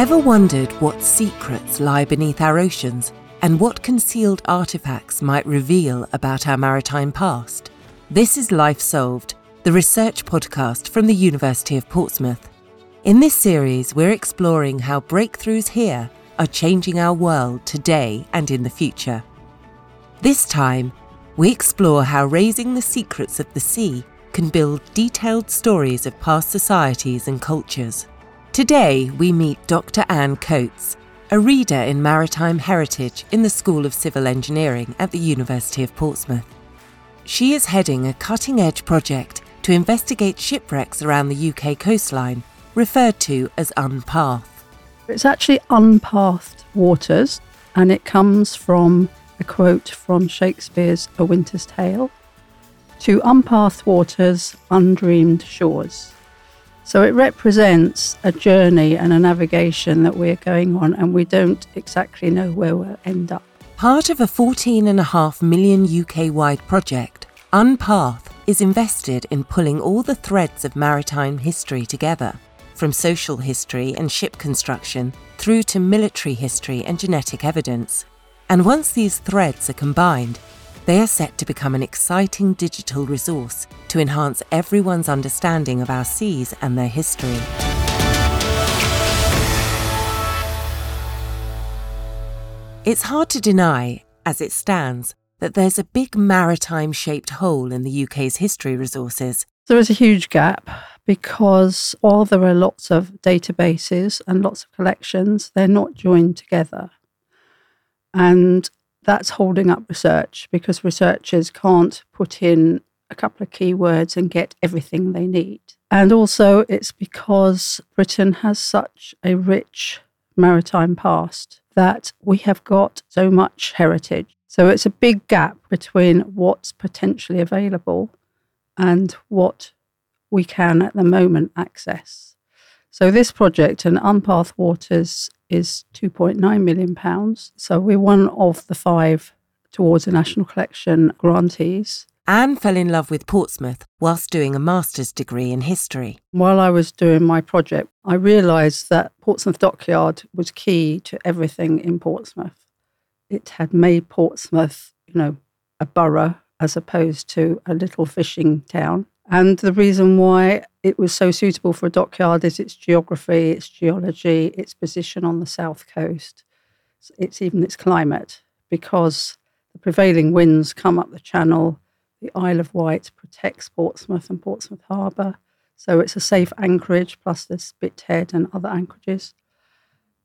Ever wondered what secrets lie beneath our oceans and what concealed artifacts might reveal about our maritime past? This is Life Solved, the research podcast from the University of Portsmouth. In this series, we're exploring how breakthroughs here are changing our world today and in the future. This time, we explore how raising the secrets of the sea can build detailed stories of past societies and cultures. Today, we meet Dr. Ann Coats, a reader in maritime heritage in the School of Civil Engineering at the University of Portsmouth. She is heading a cutting edge project to investigate shipwrecks around the UK coastline, referred to as Unpath. It's actually Unpathed Waters, and it comes from a quote from Shakespeare's A Winter's Tale to Unpathed Waters, Undreamed Shores. So it represents a journey and a navigation that we're going on, and we don't exactly know where we'll end up. Part of a 14.5 million UK wide project, Unpath is invested in pulling all the threads of maritime history together, from social history and ship construction through to military history and genetic evidence. And once these threads are combined, they are set to become an exciting digital resource to enhance everyone's understanding of our seas and their history. It's hard to deny, as it stands, that there's a big maritime shaped hole in the UK's history resources. There is a huge gap because while there are lots of databases and lots of collections, they're not joined together. And that's holding up research because researchers can't put in a couple of keywords and get everything they need. And also, it's because Britain has such a rich maritime past that we have got so much heritage. So it's a big gap between what's potentially available and what we can at the moment access. So this project, and Unpath Waters, is 2.9 million pounds. So we're one of the five towards a national collection grantees. Ann fell in love with Portsmouth whilst doing a master's degree in history. While I was doing my project, I realised that Portsmouth Dockyard was key to everything in Portsmouth. It had made Portsmouth, you know, a borough as opposed to a little fishing town. And the reason why it was so suitable for a dockyard is its geography, its geology, its position on the south coast, it's even its climate, because the prevailing winds come up the channel. The Isle of Wight protects Portsmouth and Portsmouth Harbour. So it's a safe anchorage, plus there's Spithead and other anchorages.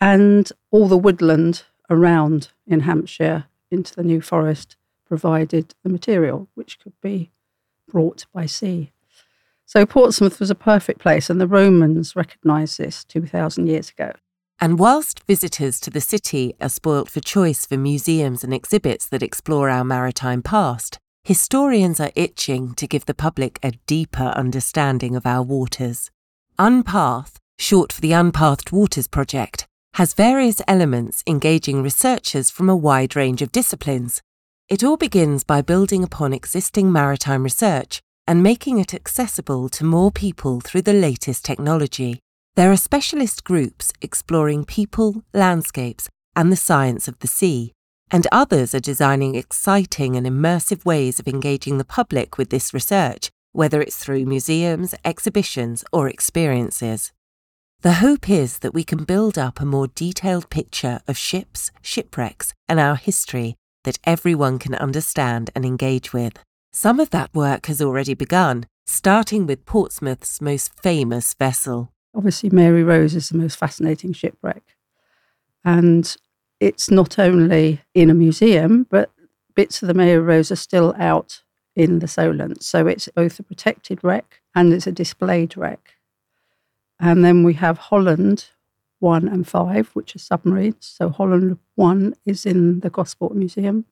And all the woodland around in Hampshire into the New Forest provided the material, which could be brought by sea. So Portsmouth was a perfect place, and the Romans recognised this 2,000 years ago. And whilst visitors to the city are spoilt for choice for museums and exhibits that explore our maritime past, historians are itching to give the public a deeper understanding of our waters. Unpath, short for the Unpathed Waters Project, has various elements engaging researchers from a wide range of disciplines, it all begins by building upon existing maritime research and making it accessible to more people through the latest technology. There are specialist groups exploring people, landscapes, and the science of the sea, and others are designing exciting and immersive ways of engaging the public with this research, whether it's through museums, exhibitions, or experiences. The hope is that we can build up a more detailed picture of ships, shipwrecks, and our history that everyone can understand and engage with. Some of that work has already begun, starting with Portsmouth's most famous vessel. Obviously, Mary Rose is the most fascinating shipwreck. And it's not only in a museum, but bits of the Mary Rose are still out in the Solent. So it's both a protected wreck and it's a displayed wreck. And then we have Holland, 1 and 5, which are submarines. So Holland 1 is in the Gosport Museum.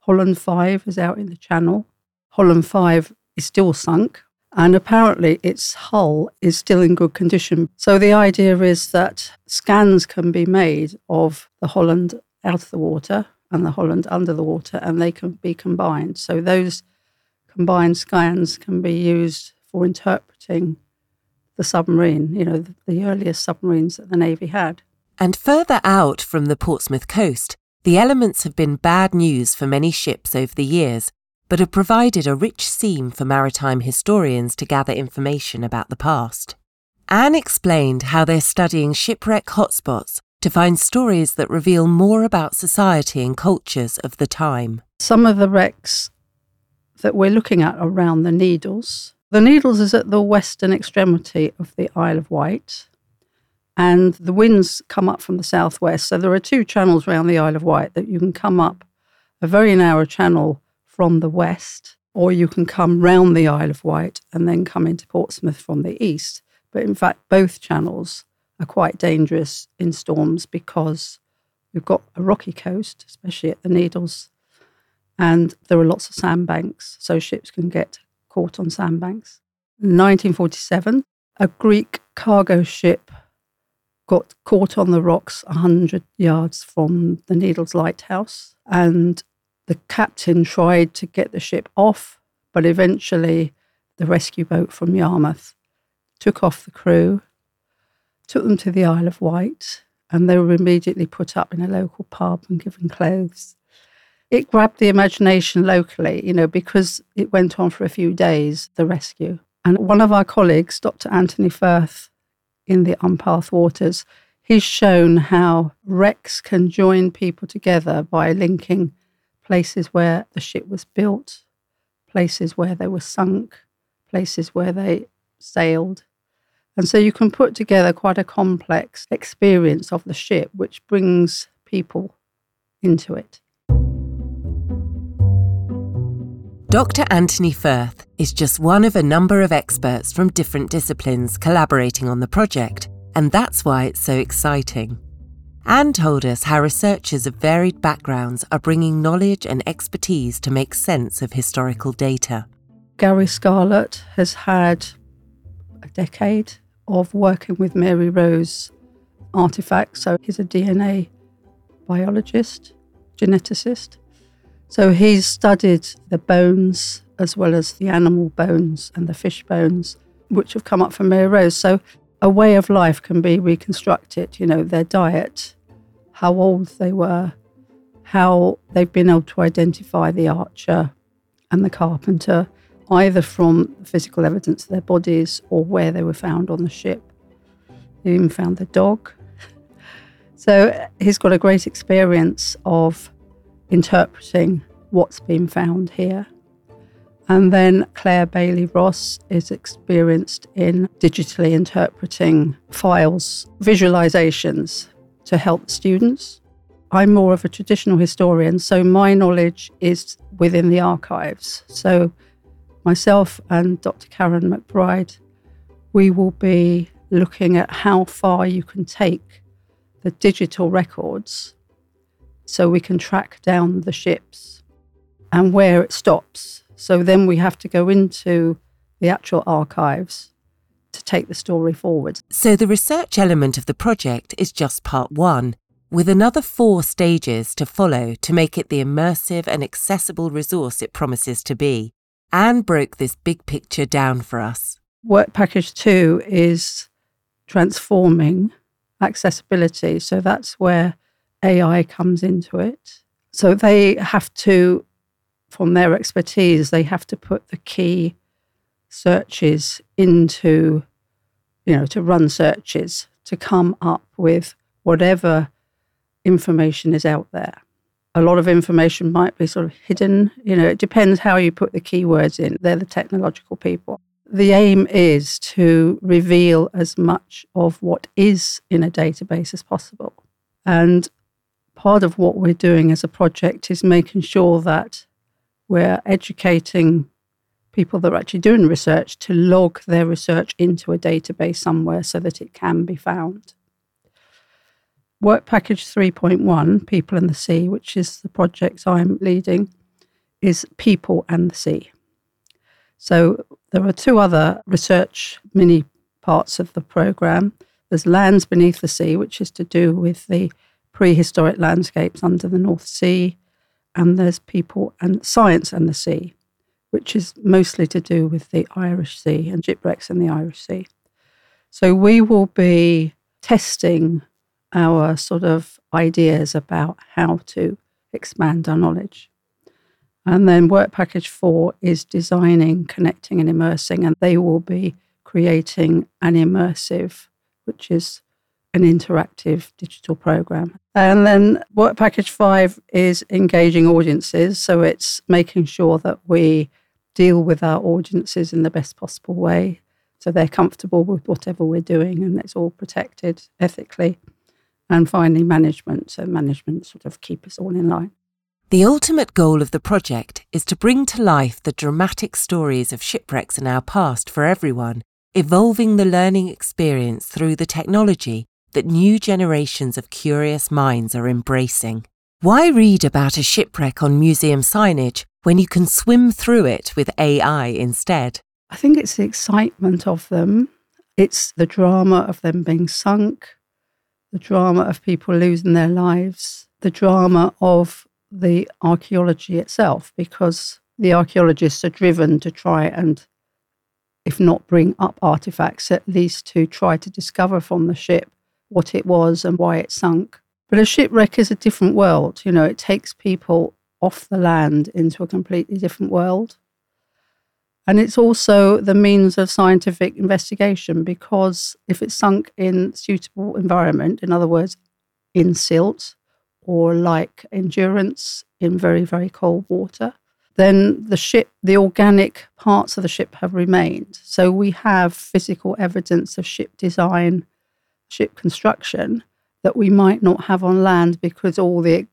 Holland 5 is out in the Channel. Holland 5 is still sunk, and apparently its hull is still in good condition. So the idea is that scans can be made of the Holland out of the water and the Holland under the water, and they can be combined. So those combined scans can be used for interpreting the submarine, you know, the, the earliest submarines that the Navy had. And further out from the Portsmouth coast, the elements have been bad news for many ships over the years, but have provided a rich seam for maritime historians to gather information about the past. Ann explained how they're studying shipwreck hotspots to find stories that reveal more about society and cultures of the time. Some of the wrecks that we're looking at around the Needles. The Needles is at the western extremity of the Isle of Wight, and the winds come up from the southwest. So there are two channels around the Isle of Wight that you can come up a very narrow channel from the west, or you can come round the Isle of Wight and then come into Portsmouth from the east. But in fact, both channels are quite dangerous in storms because we've got a rocky coast, especially at the Needles, and there are lots of sandbanks, so ships can get caught on sandbanks. In 1947, a Greek cargo ship got caught on the rocks 100 yards from the Needles Lighthouse, and the captain tried to get the ship off, but eventually the rescue boat from Yarmouth took off the crew, took them to the Isle of Wight, and they were immediately put up in a local pub and given clothes it grabbed the imagination locally, you know, because it went on for a few days, the rescue. And one of our colleagues, Dr. Anthony Firth, in the Unpath Waters, he's shown how wrecks can join people together by linking places where the ship was built, places where they were sunk, places where they sailed. And so you can put together quite a complex experience of the ship, which brings people into it. Dr. Anthony Firth is just one of a number of experts from different disciplines collaborating on the project, and that's why it's so exciting. Ann told us how researchers of varied backgrounds are bringing knowledge and expertise to make sense of historical data. Gary Scarlett has had a decade of working with Mary Rose artifacts, so he's a DNA biologist, geneticist. So he's studied the bones as well as the animal bones and the fish bones, which have come up from Mary Rose. So a way of life can be reconstructed, you know, their diet, how old they were, how they've been able to identify the archer and the carpenter, either from physical evidence of their bodies or where they were found on the ship. They even found the dog. So he's got a great experience of interpreting what's been found here. And then Claire Bailey Ross is experienced in digitally interpreting files, visualizations to help students. I'm more of a traditional historian, so my knowledge is within the archives. So, myself and Dr. Karen McBride, we will be looking at how far you can take the digital records so we can track down the ships and where it stops. So then we have to go into the actual archives to take the story forward. So the research element of the project is just part one, with another four stages to follow to make it the immersive and accessible resource it promises to be. Ann broke this big picture down for us. Work package two is transforming accessibility. So that's where AI comes into it. So they have to, from their expertise, they have to put the key searches into, you know, to run searches to come up with whatever information is out there. A lot of information might be sort of hidden. You know, it depends how you put the keywords in. They're the technological people. The aim is to reveal as much of what is in a database as possible. And part of what we're doing as a project is making sure that we're educating people that are actually doing research to log their research into a database somewhere so that it can be found. Work Package 3.1, People and the Sea, which is the project I'm leading, is People and the Sea. So there are two other research mini parts of the program. There's Lands Beneath the Sea, which is to do with the prehistoric landscapes under the North Sea, and there's people and science and the sea, which is mostly to do with the Irish Sea and shipwrecks in the Irish Sea. So we will be testing our sort of ideas about how to expand our knowledge. And then work package four is designing, connecting, and immersing, and they will be creating an immersive, which is an interactive digital program. And then work package five is engaging audiences. So it's making sure that we deal with our audiences in the best possible way. So they're comfortable with whatever we're doing and it's all protected ethically. And finally, management. So management sort of keep us all in line. The ultimate goal of the project is to bring to life the dramatic stories of shipwrecks in our past for everyone, evolving the learning experience through the technology that new generations of curious minds are embracing. Why read about a shipwreck on museum signage when you can swim through it with AI instead? I think it's the excitement of them. It's the drama of them being sunk, the drama of people losing their lives, the drama of the archaeology itself because the archaeologists are driven to try and, if not bring up artifacts, at least to try to discover from the ship what it was and why it sunk. But a shipwreck is a different world. You know, it takes people off the land into a completely different world. And it's also the means of scientific investigation because if it's sunk in suitable environment, in other words, in silt, or like endurance in very, very cold water, then the ship, the organic parts of the ship have remained. So we have physical evidence of ship design, ship construction that we might not have on land because all the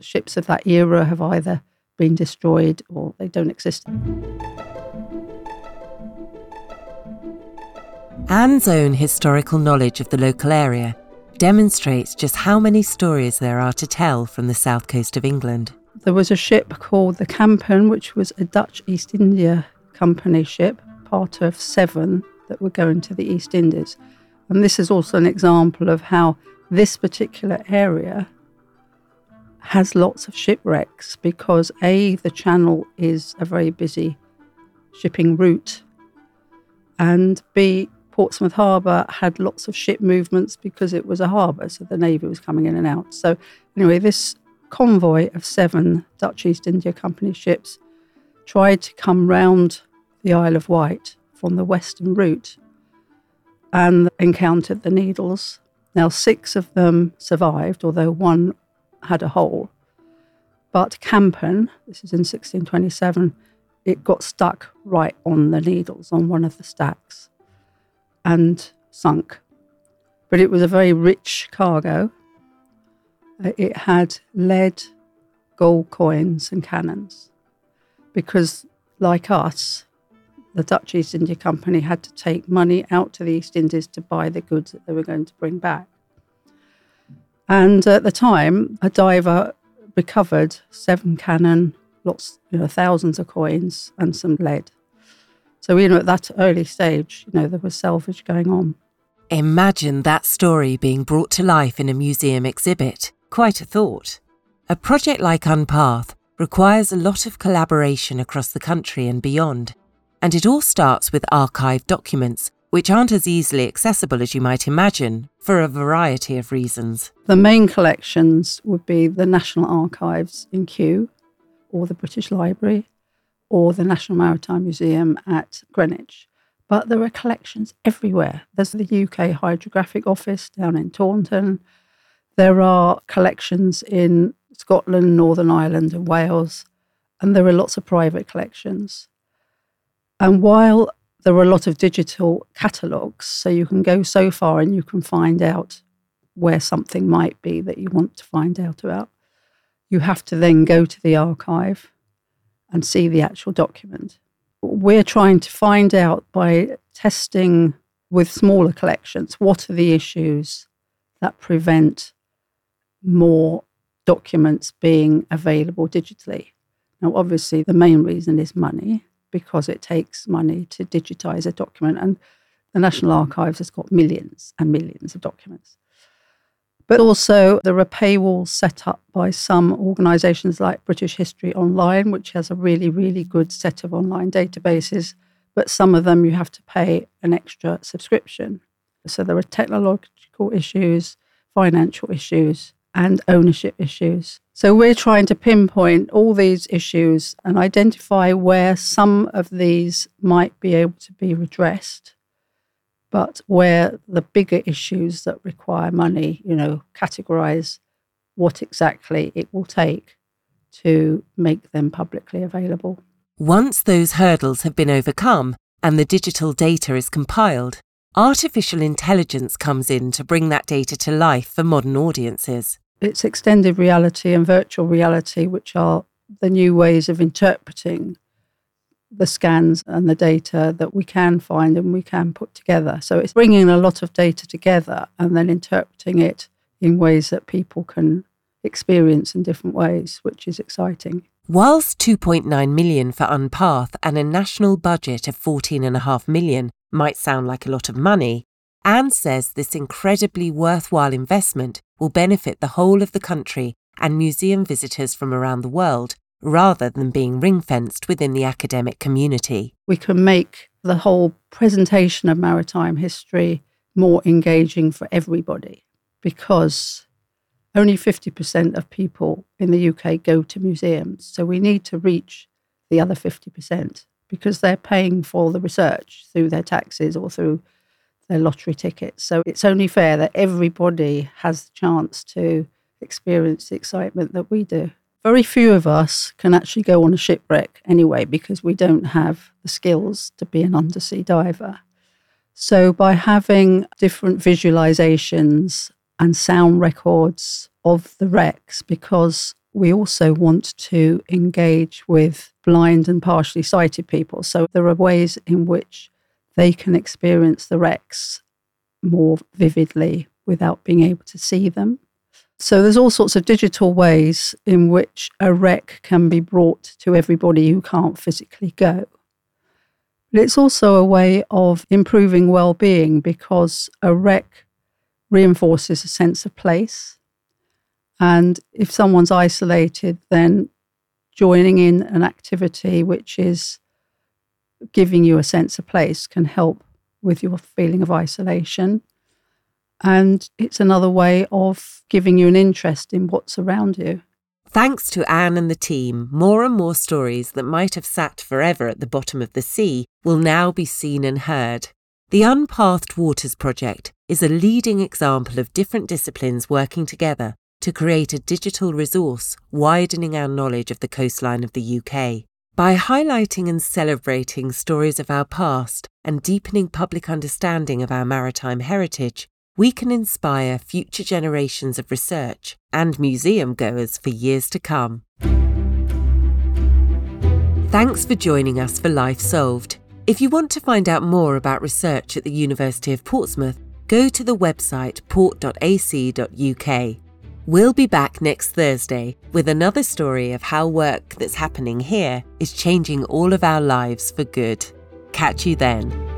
ships of that era have either been destroyed or they don't exist. Ann's own historical knowledge of the local area demonstrates just how many stories there are to tell from the south coast of England. There was a ship called the Kampen, which was a Dutch East India Company ship, part of seven that were going to the East Indies. And this is also an example of how this particular area has lots of shipwrecks because A, the channel is a very busy shipping route, and B, Portsmouth Harbour had lots of ship movements because it was a harbour, so the Navy was coming in and out. So, anyway, this convoy of seven Dutch East India Company ships tried to come round the Isle of Wight from the western route and encountered the Needles. Now, six of them survived, although one had a hole. But Kampen, this is in 1627, it got stuck right on the Needles on one of the stacks and sunk. But it was a very rich cargo. Uh, it had lead, gold coins, and cannons. Because, like us, the Dutch East India Company had to take money out to the East Indies to buy the goods that they were going to bring back. And at the time, a diver recovered seven cannon, lots, you know, thousands of coins, and some lead. So even at that early stage, you know, there was salvage going on. Imagine that story being brought to life in a museum exhibit. Quite a thought. A project like Unpath requires a lot of collaboration across the country and beyond, and it all starts with archived documents, which aren't as easily accessible as you might imagine for a variety of reasons. The main collections would be the National Archives in Kew or the British Library, or the National Maritime Museum at Greenwich. But there are collections everywhere. There's the UK Hydrographic Office down in Taunton. There are collections in Scotland, Northern Ireland, and Wales. And there are lots of private collections. And while there are a lot of digital catalogues, so you can go so far and you can find out where something might be that you want to find out about, you have to then go to the archive and see the actual document. We're trying to find out by testing with smaller collections what are the issues that prevent more documents being available digitally. Now, obviously, the main reason is money because it takes money to digitize a document, and the National Archives has got millions and millions of documents. But also, there are paywalls set up by some organizations like British History Online, which has a really, really good set of online databases. But some of them you have to pay an extra subscription. So there are technological issues, financial issues, and ownership issues. So we're trying to pinpoint all these issues and identify where some of these might be able to be redressed, but where the bigger issues that require money, you know, categorize what exactly it will take to make them publicly available. Once those hurdles have been overcome and the digital data is compiled, artificial intelligence comes in to bring that data to life for modern audiences. It's extended reality and virtual reality, which are the new ways of interpreting the scans and the data that we can find and we can put together. So it's bringing a lot of data together and then interpreting it in ways that people can experience in different ways, which is exciting. Whilst 2.9 million for Unpath and a national budget of 14.5 million might sound like a lot of money, Ann says this incredibly worthwhile investment will benefit the whole of the country and museum visitors from around the world rather than being ring fenced within the academic community. We can make the whole presentation of maritime history more engaging for everybody because only 50% of people in the UK go to museums. So we need to reach the other 50% because they're paying for the research through their taxes or through their lottery tickets. So it's only fair that everybody has the chance to experience the excitement that we do. Very few of us can actually go on a shipwreck anyway because we don't have the skills to be an undersea diver. So, by having different visualizations and sound records of the wrecks because we also want to engage with blind and partially sighted people. So there are ways in which they can experience the wrecks more vividly without being able to see them. So there's all sorts of digital ways in which a wreck can be brought to everybody who can't physically go. But it's also a way of improving well-being because a wreck reinforces a sense of place. And if someone's isolated, then joining in an activity which is giving you a sense of place can help with your feeling of isolation. And it's another way of giving you an interest in what's around you. Thanks to Ann and the team, more and more stories that might have sat forever at the bottom of the sea will now be seen and heard. The Unpathed Waters Project is a leading example of different disciplines working together to create a digital resource widening our knowledge of the coastline of the UK. By highlighting and celebrating stories of our past and deepening public understanding of our maritime heritage, we can inspire future generations of research and museum goers for years to come. Thanks for joining us for Life Solved. If you want to find out more about research at the University of Portsmouth, go to the website port.ac.uk. We'll be back next Thursday with another story of how work that's happening here is changing all of our lives for good. Catch you then.